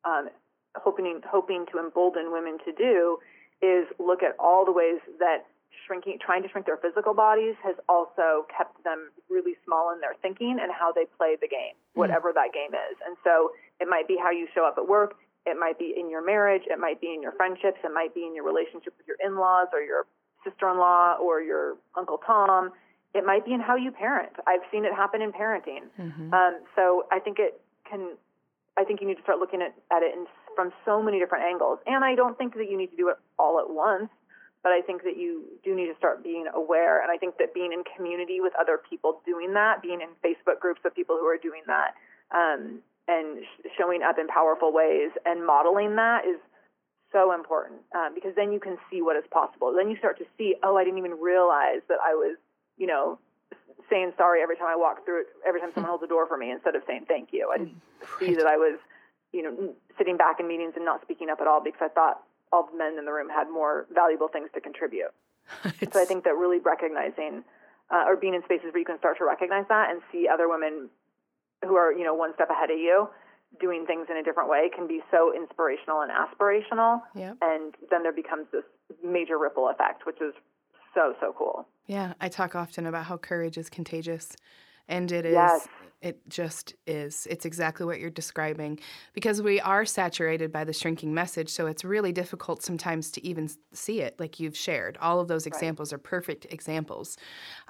S6: um, hoping hoping to embolden women to do is look at all the ways that shrinking, trying to shrink their physical bodies, has also kept them really small in their thinking and how they play the game, whatever that game is. And so, it might be how you show up at work. It might be in your marriage. It might be in your friendships. It might be in your relationship with your in laws or your sister in law or your Uncle Tom. It might be in how you parent. I've seen it happen in parenting. Um, so I think it can, I think you need to start looking at, at it in, from so many different angles. And I don't think that you need to do it all at once, but I think that you do need to start being aware. And I think that being in community with other people doing that, being in Facebook groups of people who are doing that, um, and sh- showing up in powerful ways and modeling that is so important um, because then you can see what is possible. Then you start to see, oh, I didn't even realize that I was, you know, saying sorry every time I walk through it, every time someone holds a door for me instead of saying thank you. I didn't see that I was, you know, sitting back in meetings and not speaking up at all because I thought all the men in the room had more valuable things to contribute. [laughs] So I think that really recognizing uh, or being in spaces where you can start to recognize that and see other women who are, you know, one step ahead of you doing things in a different way can be so inspirational and aspirational.
S1: Yep.
S6: And then there becomes this major ripple effect, which is so, so cool.
S1: Yeah, I talk often about how courage is contagious. And it is,
S6: Yes.
S1: it just is. It's exactly what you're describing because we are saturated by the shrinking message. So it's really difficult sometimes to even see it, like you've shared. All of those examples are perfect examples.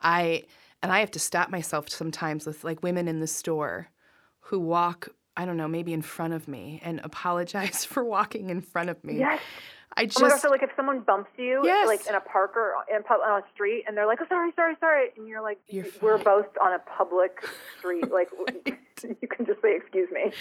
S1: I, and I have to stop myself sometimes with like women in the store who walk, I don't know, maybe in front of me and [laughs] apologize for walking in front of me.
S6: Yes.
S1: I
S6: Oh my gosh,
S1: just,
S6: so like if someone bumps you,
S1: Yes.
S6: like in a park or in pub- on a street, and they're like, "Oh, sorry, sorry, sorry," and you're like,
S1: You're
S6: "We're
S1: fine."
S6: both on a public [laughs] street. Like, [laughs] you can just say, "Excuse me."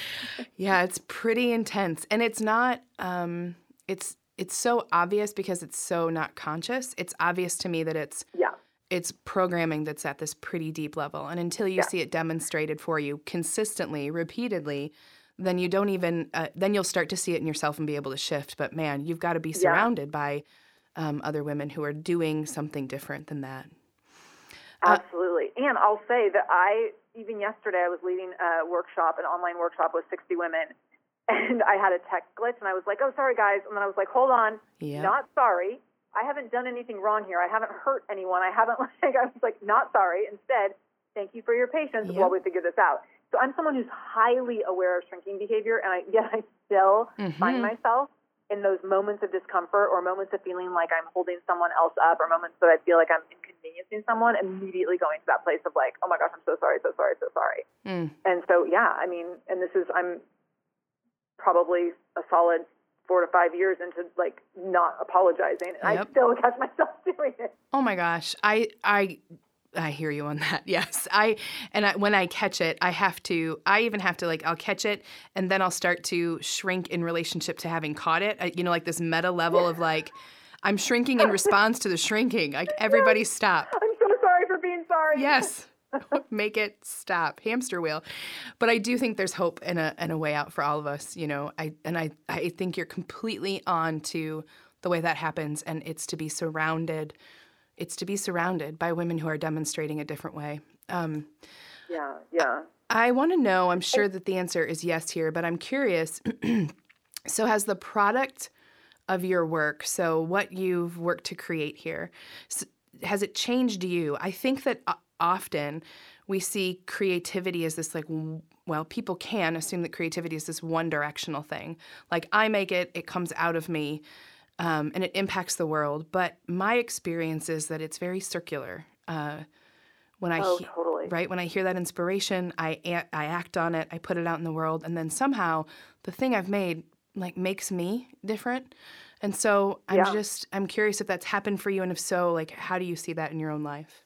S1: Yeah, it's pretty intense. And it's not um it's it's so obvious because it's so not conscious. It's obvious to me that it's
S6: Yeah.
S1: it's programming that's at this pretty deep level. And until you see it demonstrated for you consistently, repeatedly, then you don't even uh, then you'll start to see it in yourself and be able to shift. But man, you've got to be surrounded by um, other women who are doing something different than that.
S6: Absolutely. And I'll say that I, even yesterday, I was leading a workshop, an online workshop with 60 women, [laughs] and I had a tech glitch, and I was like, oh, sorry, guys. And then I was like, hold on.
S1: Yeah.
S6: Not sorry. I haven't done anything wrong here. I haven't hurt anyone. I haven't, [laughs] like, I was like, not sorry. Instead, thank you for your patience
S1: Yep.
S6: while we figure this out. So I'm someone who's highly aware of shrinking behavior, and I, [laughs] yet I still
S1: Mm-hmm.
S6: find myself in those moments of discomfort or moments of feeling like I'm holding someone else up or moments that I feel like I'm inconveniencing someone, immediately going to that place of like, oh my gosh, I'm so sorry, so sorry, so sorry.
S1: Mm.
S6: And so, yeah, I mean, and this is, I'm probably a solid four to five years into like not apologizing. And I still catch myself [laughs] doing it.
S1: Oh my gosh. I I I hear you on that. [laughs] Yes. I and I, when I catch it, I have to I even have to like I'll catch it and then I'll start to shrink in relationship to having caught it. I, you know like this meta level of like I'm shrinking in response to the shrinking. Like [laughs] everybody stop.
S6: I'm so sorry for being sorry.
S1: Yes. [laughs] Make it stop. Hamster wheel. But I do think there's hope and a and a way out for all of us, you know. I and I I think you're completely on to the way that happens and it's to be surrounded it's to be surrounded by women who are demonstrating a different way. Um,
S6: Yeah, yeah.
S1: I want to know, I'm sure that the answer is yes here, but I'm curious. [clears throat] so, has the product of your work, so what you've worked to create here, has it changed you? I think that often we see creativity as this, like, well, people can assume that creativity is this one directional thing. Like, I make it, it comes out of me, um, and it impacts the world. But my experience is that it's very circular. Uh, when I
S6: Oh,
S1: he-
S6: totally.
S1: right when I hear that inspiration, I a- I act on it, I put it out in the world, and then somehow the thing I've made like makes me different. And so I'm
S6: Yeah.
S1: just I'm curious if that's happened for you, and if so, like how do you see that in your own life?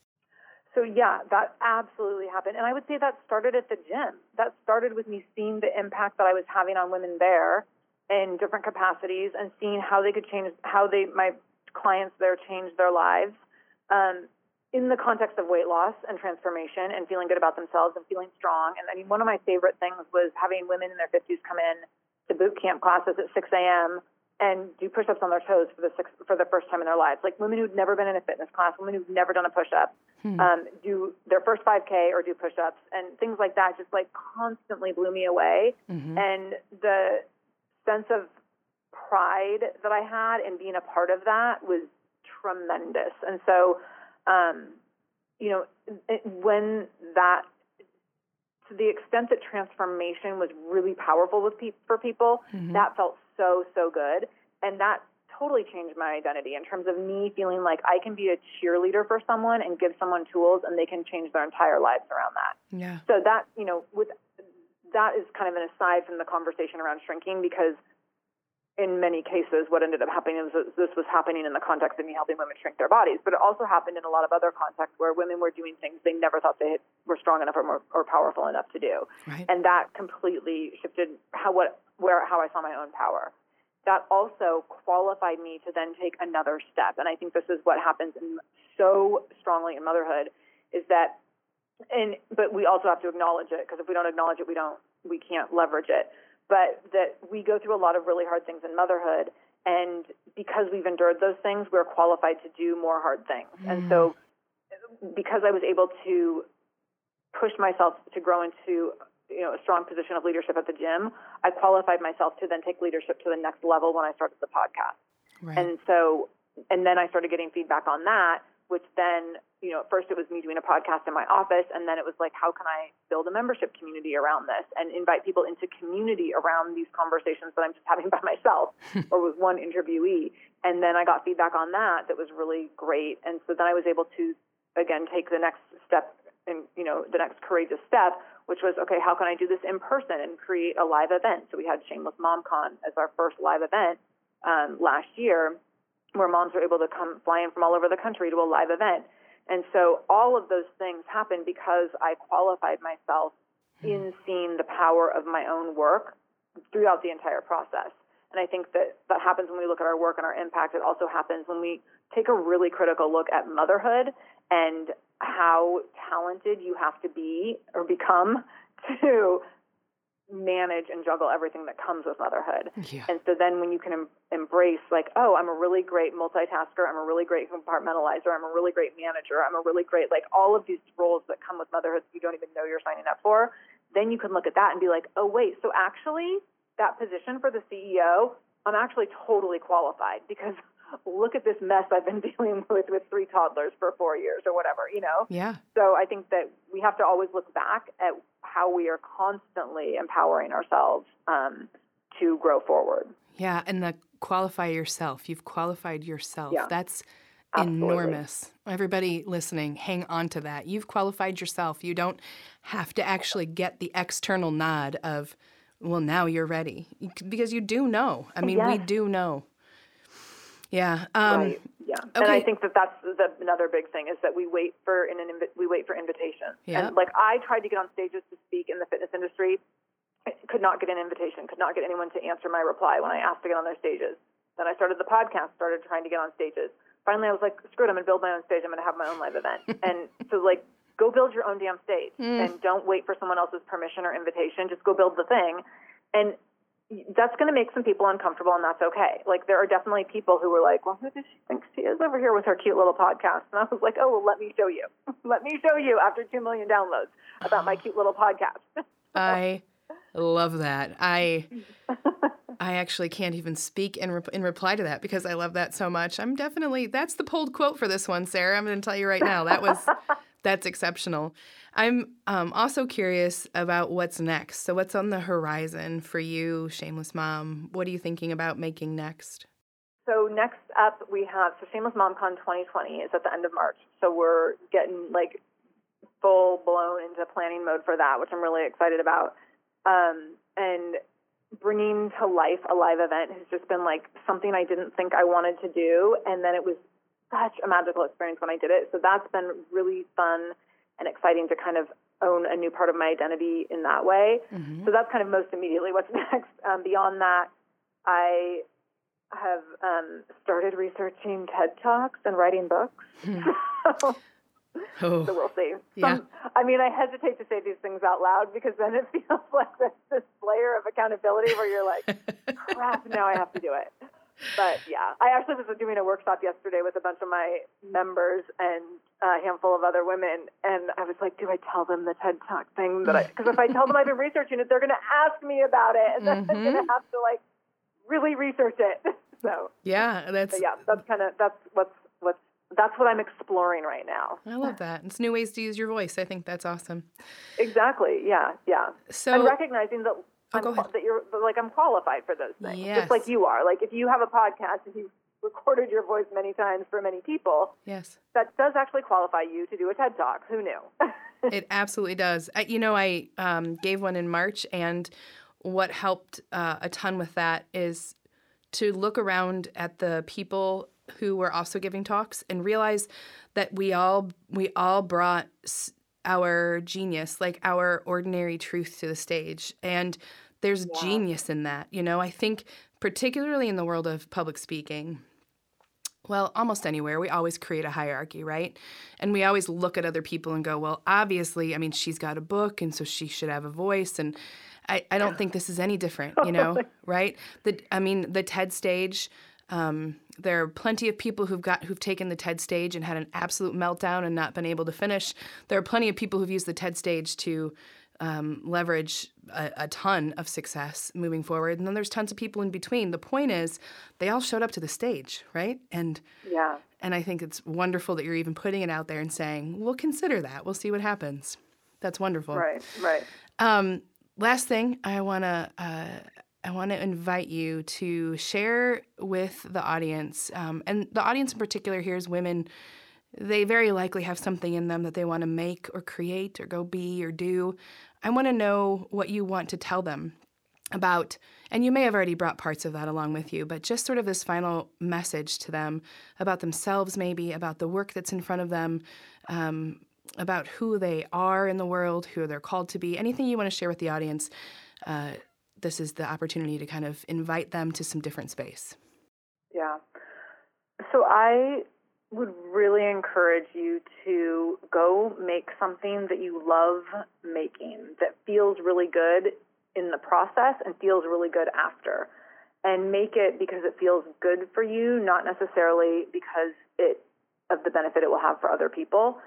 S6: So yeah, that absolutely happened. And I would say that started at the gym. That started with me seeing the impact that I was having on women there in different capacities and seeing how they could change how they my clients there change their lives. Um, in the context of weight loss and transformation and feeling good about themselves and feeling strong. And I mean, one of my favorite things was having women in their 50s come in to boot camp classes at 6 a.m. and do push-ups on their toes for the six, for the first time in their lives. Like women who'd never been in a fitness class, women who've never done a push-up, um, do their first 5K or do push-ups and things like that. Just like constantly blew me away. And the sense of pride that I had in being a part of that was tremendous. And so, um, you know, it- when that, to the extent that transformation was really powerful with pe- for people, that felt so so good, and that totally changed my identity in terms of me feeling like I can be a cheerleader for someone and give someone tools, and they can change their entire lives around that.
S1: Yeah.
S6: So that, you know, with that is kind of an aside from the conversation around shrinking because in many cases what ended up happening is that this was happening in the context of me helping women shrink their bodies, but it also happened in a lot of other contexts where women were doing things they never thought they had, were strong enough or, more, or powerful enough to do.
S1: Right.
S6: And that completely shifted how what where how I saw my own power. That also qualified me to then take another step. And I think this is what happens in, so strongly in motherhood is that and but we also have to acknowledge it because if we don't acknowledge it we don't we can't leverage it. But that we go through a lot of really hard things in motherhood and because we've endured those things we're qualified to do more hard things. And so mm. because i was able to push myself to grow into you know a strong position of leadership at the gym i qualified myself to then take leadership to the next level when i started the podcast.
S1: Right.
S6: and so, and then I started getting feedback on that, which then, you know, at first it was me doing a podcast in my office, and then it was like, how can I build a membership community around this and invite people into community around these conversations that I'm just having [laughs] by myself [laughs] or with one interviewee. And then I got feedback on that that was really great. And so then I was able to, again, take the next step and, you know, the next courageous step, which was, okay, how can I do this in person and create a live event? So we had Shameless MomCon as our first live event um, last year, where moms were able to come fly in from all over the country to a live event. And so all of those things happened because I qualified myself hmm. in seeing the power of my own work throughout the entire process. And I think that that happens when we look at our work and our impact. It also happens when we take a really critical look at motherhood and how talented you have to be or become [laughs] to manage and juggle everything that comes with motherhood.
S1: Yeah.
S6: And so then when you can em- embrace like, oh, I'm a really great multitasker, I'm a really great compartmentalizer, I'm a really great manager, I'm a really great like all of these roles that come with motherhood that you don't even know you're signing up for, then you can look at that and be like, oh wait, so actually that position for the CEO, I'm actually totally qualified because [laughs] look at this mess I've been [laughs] dealing with with three toddlers for 4 years or whatever, you know?
S1: yeah.
S6: So I think that we have to always look back at how we are constantly empowering ourselves um, to grow forward.
S1: Yeah, and the qualify yourself. You've qualified yourself.
S6: Yeah.
S1: That's
S6: Absolutely.
S1: enormous. Everybody listening, hang on to that. You've qualified yourself. You don't have to actually get the external nod of, well, now you're ready. Because you do know. I mean, we do know. Yeah. Um,
S6: right. Yeah. And I think that that's the, another big thing is that we wait for an, an invi- we wait for invitations.
S1: Yeah.
S6: And like I tried to get on stages to speak in the fitness industry, I could not get an invitation, could not get anyone to answer my reply when I asked to get on their stages. Then I started the podcast, started trying to get on stages. Finally, I was like, screw it, I'm gonna build my own stage. I'm gonna have my own live event. [laughs] and so like, go build your own damn stage, hmm. and don't wait for someone else's permission or invitation. Just go build the thing, and that's going to make some people uncomfortable, and that's okay. Like there are definitely people who were like, "Well, who does she think she is over here with her cute little podcast?" And I was like, "Oh, well, let me show you. [laughs] let me show you after two million downloads about my cute little podcast." [laughs]
S1: I love that. I I actually can't even speak in, rep- in reply to that because I love that so much. I'm definitely that's the pulled quote for this one, Sara. I'm going to tell you right now. That was [laughs] that's exceptional. I'm um, also curious about what's next. So what's on the horizon for you, shameless mom? What are you thinking about making next?
S6: So next up, we have so Shameless MomCon 2020 is at the end of March. So we're getting like full blown into planning mode for that, which I'm really excited about. Um, and bringing to life a live event has just been like something I didn't think I wanted to do, and then it was such a magical experience when I did it. So that's been really fun and exciting to kind of own a new part of my identity in that way. So that's kind of most immediately what's [laughs] next. Um, beyond that, I have um, started researching TED Talks and writing books. [laughs] so
S1: Oh,
S6: we'll see.
S1: Yeah.
S6: I mean, I hesitate to say these things out loud because then it [laughs] feels like there's this layer of accountability where you're like, crap, now I have to do it. But yeah, I actually was doing a workshop yesterday with a bunch of my members and a handful of other women, and I was like, do I tell them the TED Talk thing that I? [laughs] Because if I tell them I've been researching it, they're going to ask me about it, and then I'm going to have to like really research it. [laughs] So
S1: yeah, that's
S6: yeah, that's kind of that's what's what's that's what I'm exploring right now.
S1: I love that. It's new ways to use your voice. I think that's awesome.
S6: Exactly. Yeah. Yeah.
S1: So
S6: and recognizing that I'm,
S1: go ahead.
S6: that you're like I'm qualified for those things,
S1: Yes.
S6: just like you are. Like if you have a podcast and you've recorded your voice many times for many people,
S1: yes.
S6: that does actually qualify you to do a TED Talk. Who knew? [laughs]
S1: It absolutely does. I, you know, I um, gave one in March, and what helped uh, a ton with that is to look around at the people who were also giving talks and realize that we all we all brought s- our genius, like our ordinary truth, to the stage, and there's genius in that. You know, I think particularly in the world of public speaking, well, almost anywhere, we always create a hierarchy, right? And we always look at other people and go, well, obviously, I mean, she's got a book, and so she should have a voice. And I, I don't think this is any different, you [laughs] know, right? The, I mean, the TED stage. Um, there are plenty of people who've got who've taken the TED stage and had an absolute meltdown and not been able to finish. There are plenty of people who've used the TED stage to um, leverage a, a ton of success moving forward. And then there's tons of people in between. The point is, they all showed up to the stage, right? And
S6: yeah.
S1: and I think it's wonderful that you're even putting it out there and saying, we'll consider that. We'll see what happens. That's wonderful.
S6: Right. Right.
S1: Um, last thing, I want to uh, I want to invite you to share with the audience, um, and the audience in particular here is women. They very likely have something in them that they want to make or create or go be or do. I want to know what you want to tell them about, and you may have already brought parts of that along with you, but just sort of this final message to them about themselves, maybe about the work that's in front of them, um, about who they are in the world, who they're called to be. Anything you want to share with the audience, uh, this is the opportunity to kind of invite them to some different space.
S6: Yeah. So I would really encourage you to go make something that you love making that feels really good in the process and feels really good after. And make it because it feels good for you, not necessarily because it of the benefit it will have for other people,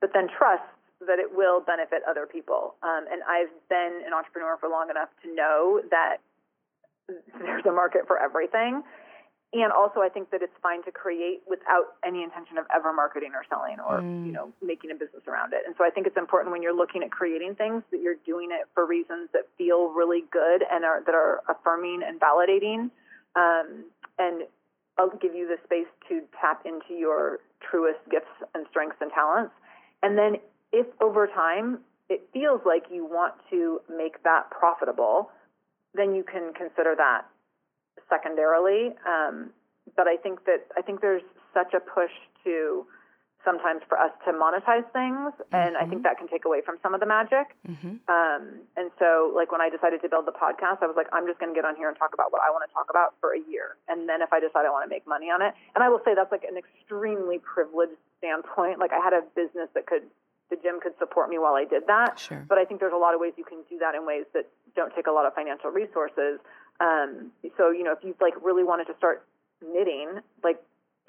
S6: but then trust that it will benefit other people. Um, and I've been an entrepreneur for long enough to know that [laughs] there's a market for everything and also I think that it's fine to create without any intention of ever marketing or selling or you know making a business around it. And so I think it's important when you're looking at creating things that you're doing it for reasons that feel really good and are that are affirming and validating, um, and I'll give you the space to tap into your truest gifts and strengths and talents. And then if over time it feels like you want to make that profitable, then you can consider that secondarily. Um, but I think that I think there's such a push to sometimes for us to monetize things, and I think that can take away from some of the magic. Um, and so, like when I decided to build the podcast, I was like, I'm just going to get on here and talk about what I want to talk about for a year, and then if I decide I want to make money on it, and I will say that's like an extremely privileged standpoint. Like I had a business that could the gym could support me while I did that.
S1: Sure.
S6: But I think there's a lot of ways you can do that in ways that don't take a lot of financial resources. Um, so you know, if you like really wanted to start knitting, like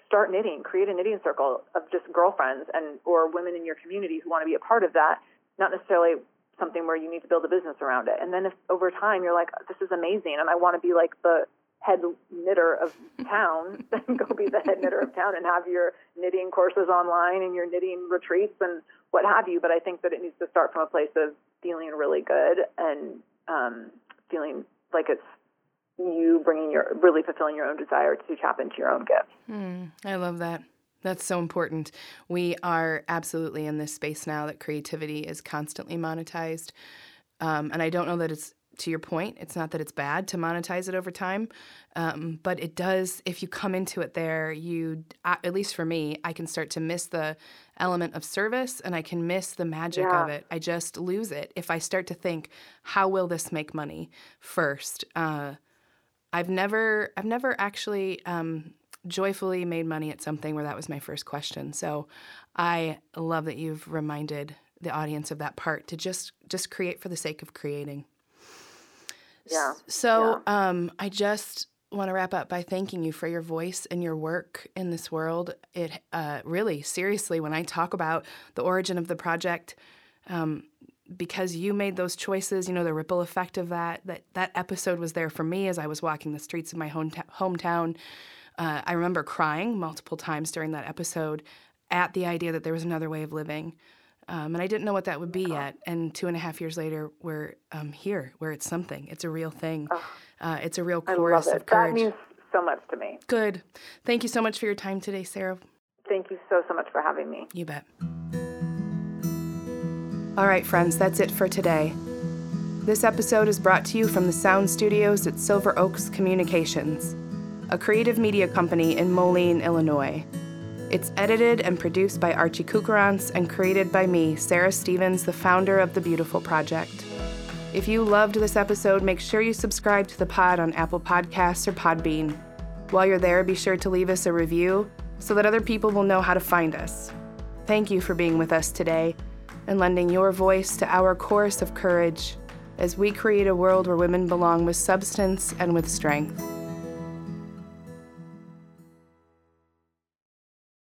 S6: start knitting, create a knitting circle of just girlfriends and or women in your community who want to be a part of that. Not necessarily something where you need to build a business around it. And then if over time you're like, this is amazing, and I want to be like the head knitter of town, [laughs] then go be the head knitter of town and have your knitting courses online and your knitting retreats and what have you. But I think that it needs to start from a place of feeling really good and um, feeling like it's you bringing your really fulfilling your own desire to tap into your own gifts.
S1: I love that. That's so important. We are absolutely in this space now that creativity is constantly monetized. Um, and I don't know that it's to your point, it's not that it's bad to monetize it over time, um, but it does, if you come into it there, you, at least for me, I can start to miss the element of service and I can miss the magic of it. I just lose it if I start to think, how will this make money first? Uh, I've never I've never actually um, joyfully made money at something where that was my first question. So I love that you've reminded the audience of that part to just just create for the sake of creating.
S6: Yeah.
S1: So um, I just want to wrap up by thanking you for your voice and your work in this world. It uh, really, seriously, when I talk about the origin of the project, um, because you made those choices, you know, the ripple effect of that, that that episode was there for me as I was walking the streets of my hometown. hometown. Uh, I remember crying multiple times during that episode at the idea that there was another way of living. Um, and I didn't know what that would be yet. And two and a half years later, we're um, here, where it's something. It's a real thing. Uh, it's a real
S6: I
S1: chorus
S6: love
S1: of
S6: it. That means so much to me.
S1: Good. Thank you so much for your time today, Sara.
S6: Thank you so, so much for having me.
S1: You bet. All right, friends, that's it for today. This episode is brought to you from the sound studios at Silver Oaks Communications, a creative media company in Moline, Illinois. It's edited and produced by Archie Kukarans and created by me, Sarah Stevens, the founder of The Beautiful Project. If you loved this episode, make sure you subscribe to the pod on Apple Podcasts or Podbean. While you're there, be sure to leave us a review so that other people will know how to find us. Thank you for being with us today and lending your voice to our chorus of courage as we create a world where women belong with substance and with strength.